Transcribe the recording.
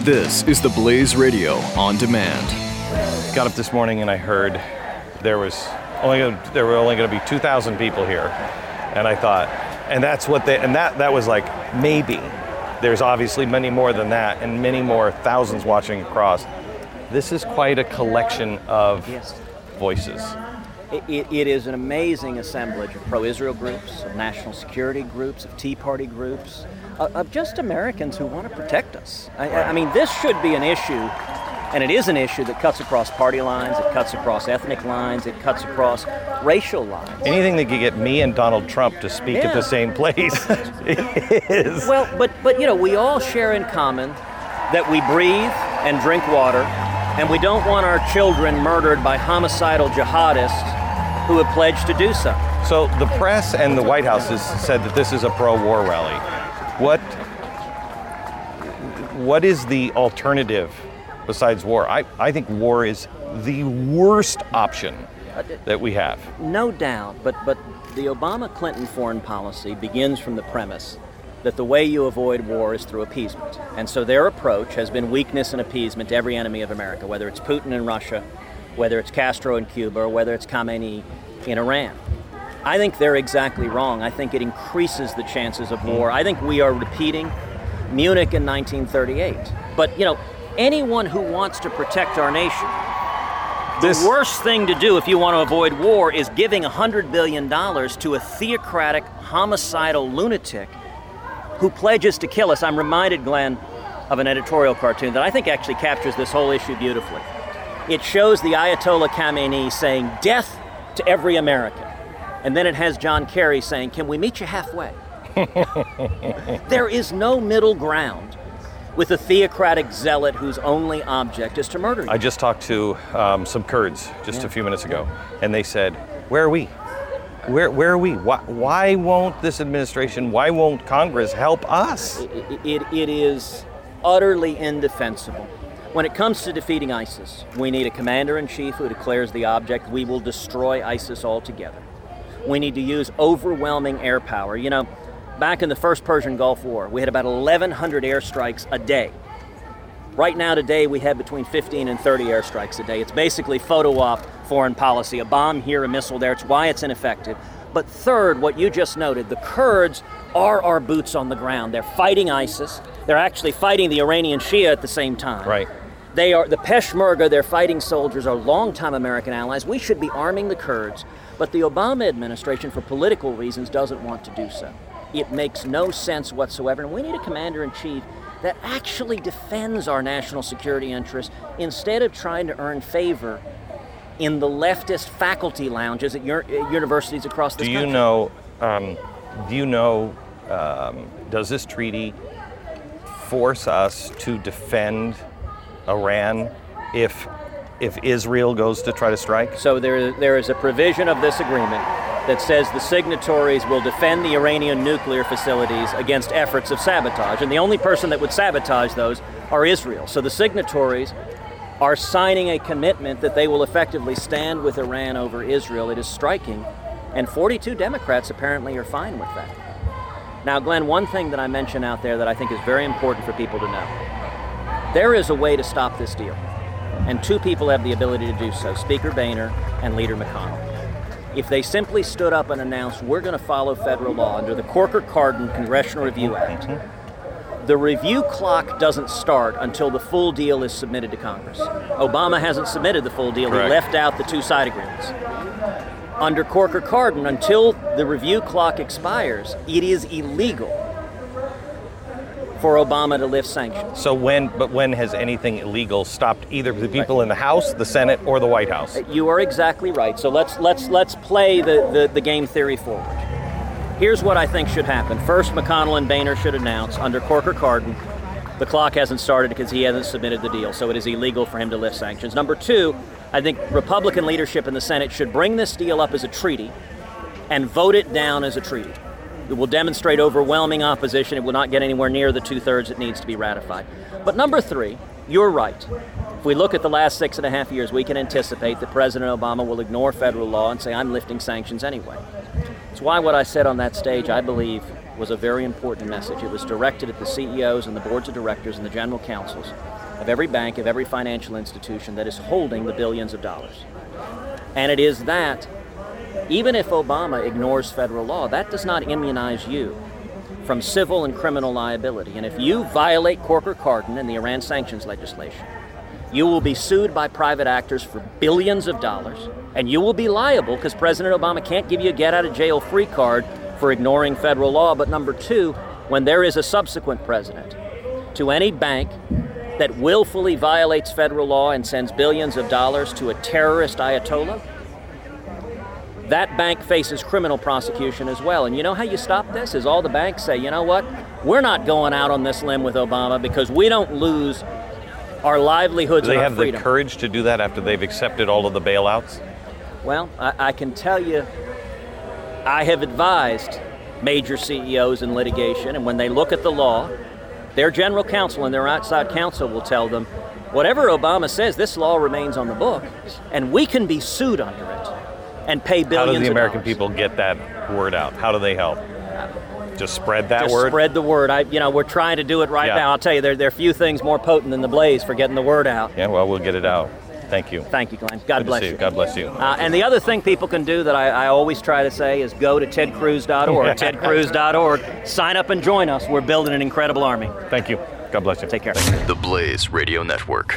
This is the Blaze Radio on demand. Got up this morning and I heard there was only gonna, there were only going to be 2,000 people here, and I thought, and that's what they and that that was like maybe. There's obviously many more than that, and many more thousands watching across. This is quite a collection of voices. It, it, is an amazing assemblage of pro-Israel groups, of national security groups, of Tea Party groups, of, of just Americans who want to protect us. I, I mean, this should be an issue, and it is an issue that cuts across party lines, it cuts across ethnic lines, it cuts across racial lines. Anything that could get me and Donald Trump to speak at the same place is. Well, but but you know, we all share in common that we breathe and drink water, and we don't want our children murdered by homicidal jihadists who have pledged to do so. So the press and the White House has said that this is a pro-war rally. What what is the alternative besides war? I, I think war is the worst option that we have. No doubt, but but the Obama-Clinton foreign policy begins from the premise that the way you avoid war is through appeasement. And so their approach has been weakness and appeasement to every enemy of America, whether it's Putin in Russia, whether it's Castro in Cuba, or whether it's Khamenei in Iran. I think they're exactly wrong. I think it increases the chances of war. I think we are repeating Munich in 1938. But, you know, anyone who wants to protect our nation This the worst thing to do if you want to avoid war is giving $100 billion to a theocratic, homicidal lunatic who pledges to kill us. I'm reminded, Glenn, of an editorial cartoon that I think actually captures this whole issue beautifully. It shows the Ayatollah Khamenei saying, Death to every American. And then it has John Kerry saying, Can we meet you halfway? there is no middle ground with a theocratic zealot whose only object is to murder you. I just talked to um, some Kurds just a few minutes ago, and they said, "Where are we? Where where are we? Why, why won't this administration? Why won't Congress help us?" it, it, it is utterly indefensible. When it comes to defeating ISIS, we need a commander in chief who declares the object we will destroy ISIS altogether. We need to use overwhelming air power. You know, back in the first Persian Gulf War, we had about 1,100 airstrikes a day. Right now, today, we have between 15 and 30 airstrikes a day. It's basically photo op foreign policy a bomb here, a missile there. It's why it's ineffective. But third, what you just noted, the Kurds are our boots on the ground. They're fighting ISIS. They're actually fighting the Iranian Shia at the same time. Right. They are the Peshmerga, their fighting soldiers, are longtime American allies. We should be arming the Kurds, but the Obama administration, for political reasons, doesn't want to do so. It makes no sense whatsoever, and we need a commander in chief that actually defends our national security interests instead of trying to earn favor in the leftist faculty lounges at ur- uh, universities across this Do you country. know? Um, do you know? Um, does this treaty force us to defend Iran if if Israel goes to try to strike? So there, there is a provision of this agreement that says the signatories will defend the Iranian nuclear facilities against efforts of sabotage. And the only person that would sabotage those are Israel. So the signatories are signing a commitment that they will effectively stand with Iran over Israel. It is striking. And 42 Democrats apparently are fine with that. Now, Glenn, one thing that I mention out there that I think is very important for people to know there is a way to stop this deal. And two people have the ability to do so Speaker Boehner and Leader McConnell. If they simply stood up and announced, we're going to follow federal law under the Corker Cardin Congressional Review Act, mm-hmm. the review clock doesn't start until the full deal is submitted to Congress. Obama hasn't submitted the full deal, Correct. he left out the two side agreements. Under Corker Cardin, until the review clock expires, it is illegal for Obama to lift sanctions. So when, but when has anything illegal stopped either the people in the House, the Senate, or the White House? Uh, you are exactly right. So let's let's let's play the, the, the game theory forward. Here's what I think should happen. First, McConnell and Boehner should announce under Corker Cardin, the clock hasn't started because he hasn't submitted the deal, so it is illegal for him to lift sanctions. Number two, I think Republican leadership in the Senate should bring this deal up as a treaty and vote it down as a treaty. It will demonstrate overwhelming opposition. It will not get anywhere near the two thirds it needs to be ratified. But number three, you're right. If we look at the last six and a half years, we can anticipate that President Obama will ignore federal law and say, I'm lifting sanctions anyway. It's why what I said on that stage, I believe was a very important message. It was directed at the CEOs and the boards of directors and the general counsels of every bank, of every financial institution that is holding the billions of dollars. And it is that, even if Obama ignores federal law, that does not immunize you from civil and criminal liability. And if you violate Corker Cardin and the Iran sanctions legislation, you will be sued by private actors for billions of dollars, and you will be liable because President Obama can't give you a get out of jail free card for ignoring federal law. But number two, when there is a subsequent president, to any bank that willfully violates federal law and sends billions of dollars to a terrorist ayatollah, that bank faces criminal prosecution as well. And you know how you stop this? Is all the banks say, you know what? We're not going out on this limb with Obama because we don't lose our livelihoods Do they have freedom. the courage to do that after they've accepted all of the bailouts? Well, I, I can tell you, I have advised major CEOs in litigation, and when they look at the law, their general counsel and their outside counsel will tell them whatever Obama says, this law remains on the books, and we can be sued under it and pay How do the of American dollars. people get that word out? How do they help? Just spread that word? Just word? spread the word. I, you know, we're trying to do it right Yeah. now. I'll tell you, there, there are few things more potent than the blaze for getting the word out. Yeah, well, we'll get it out. Thank you. Thank you, Glenn. God Good bless to see you. God bless you. Uh, and the other thing people can do that I, I always try to say is go to tedcruz.org. tedcruz.org. Sign up and join us. We're building an incredible army. Thank you. God bless you. Take care. The Blaze Radio Network.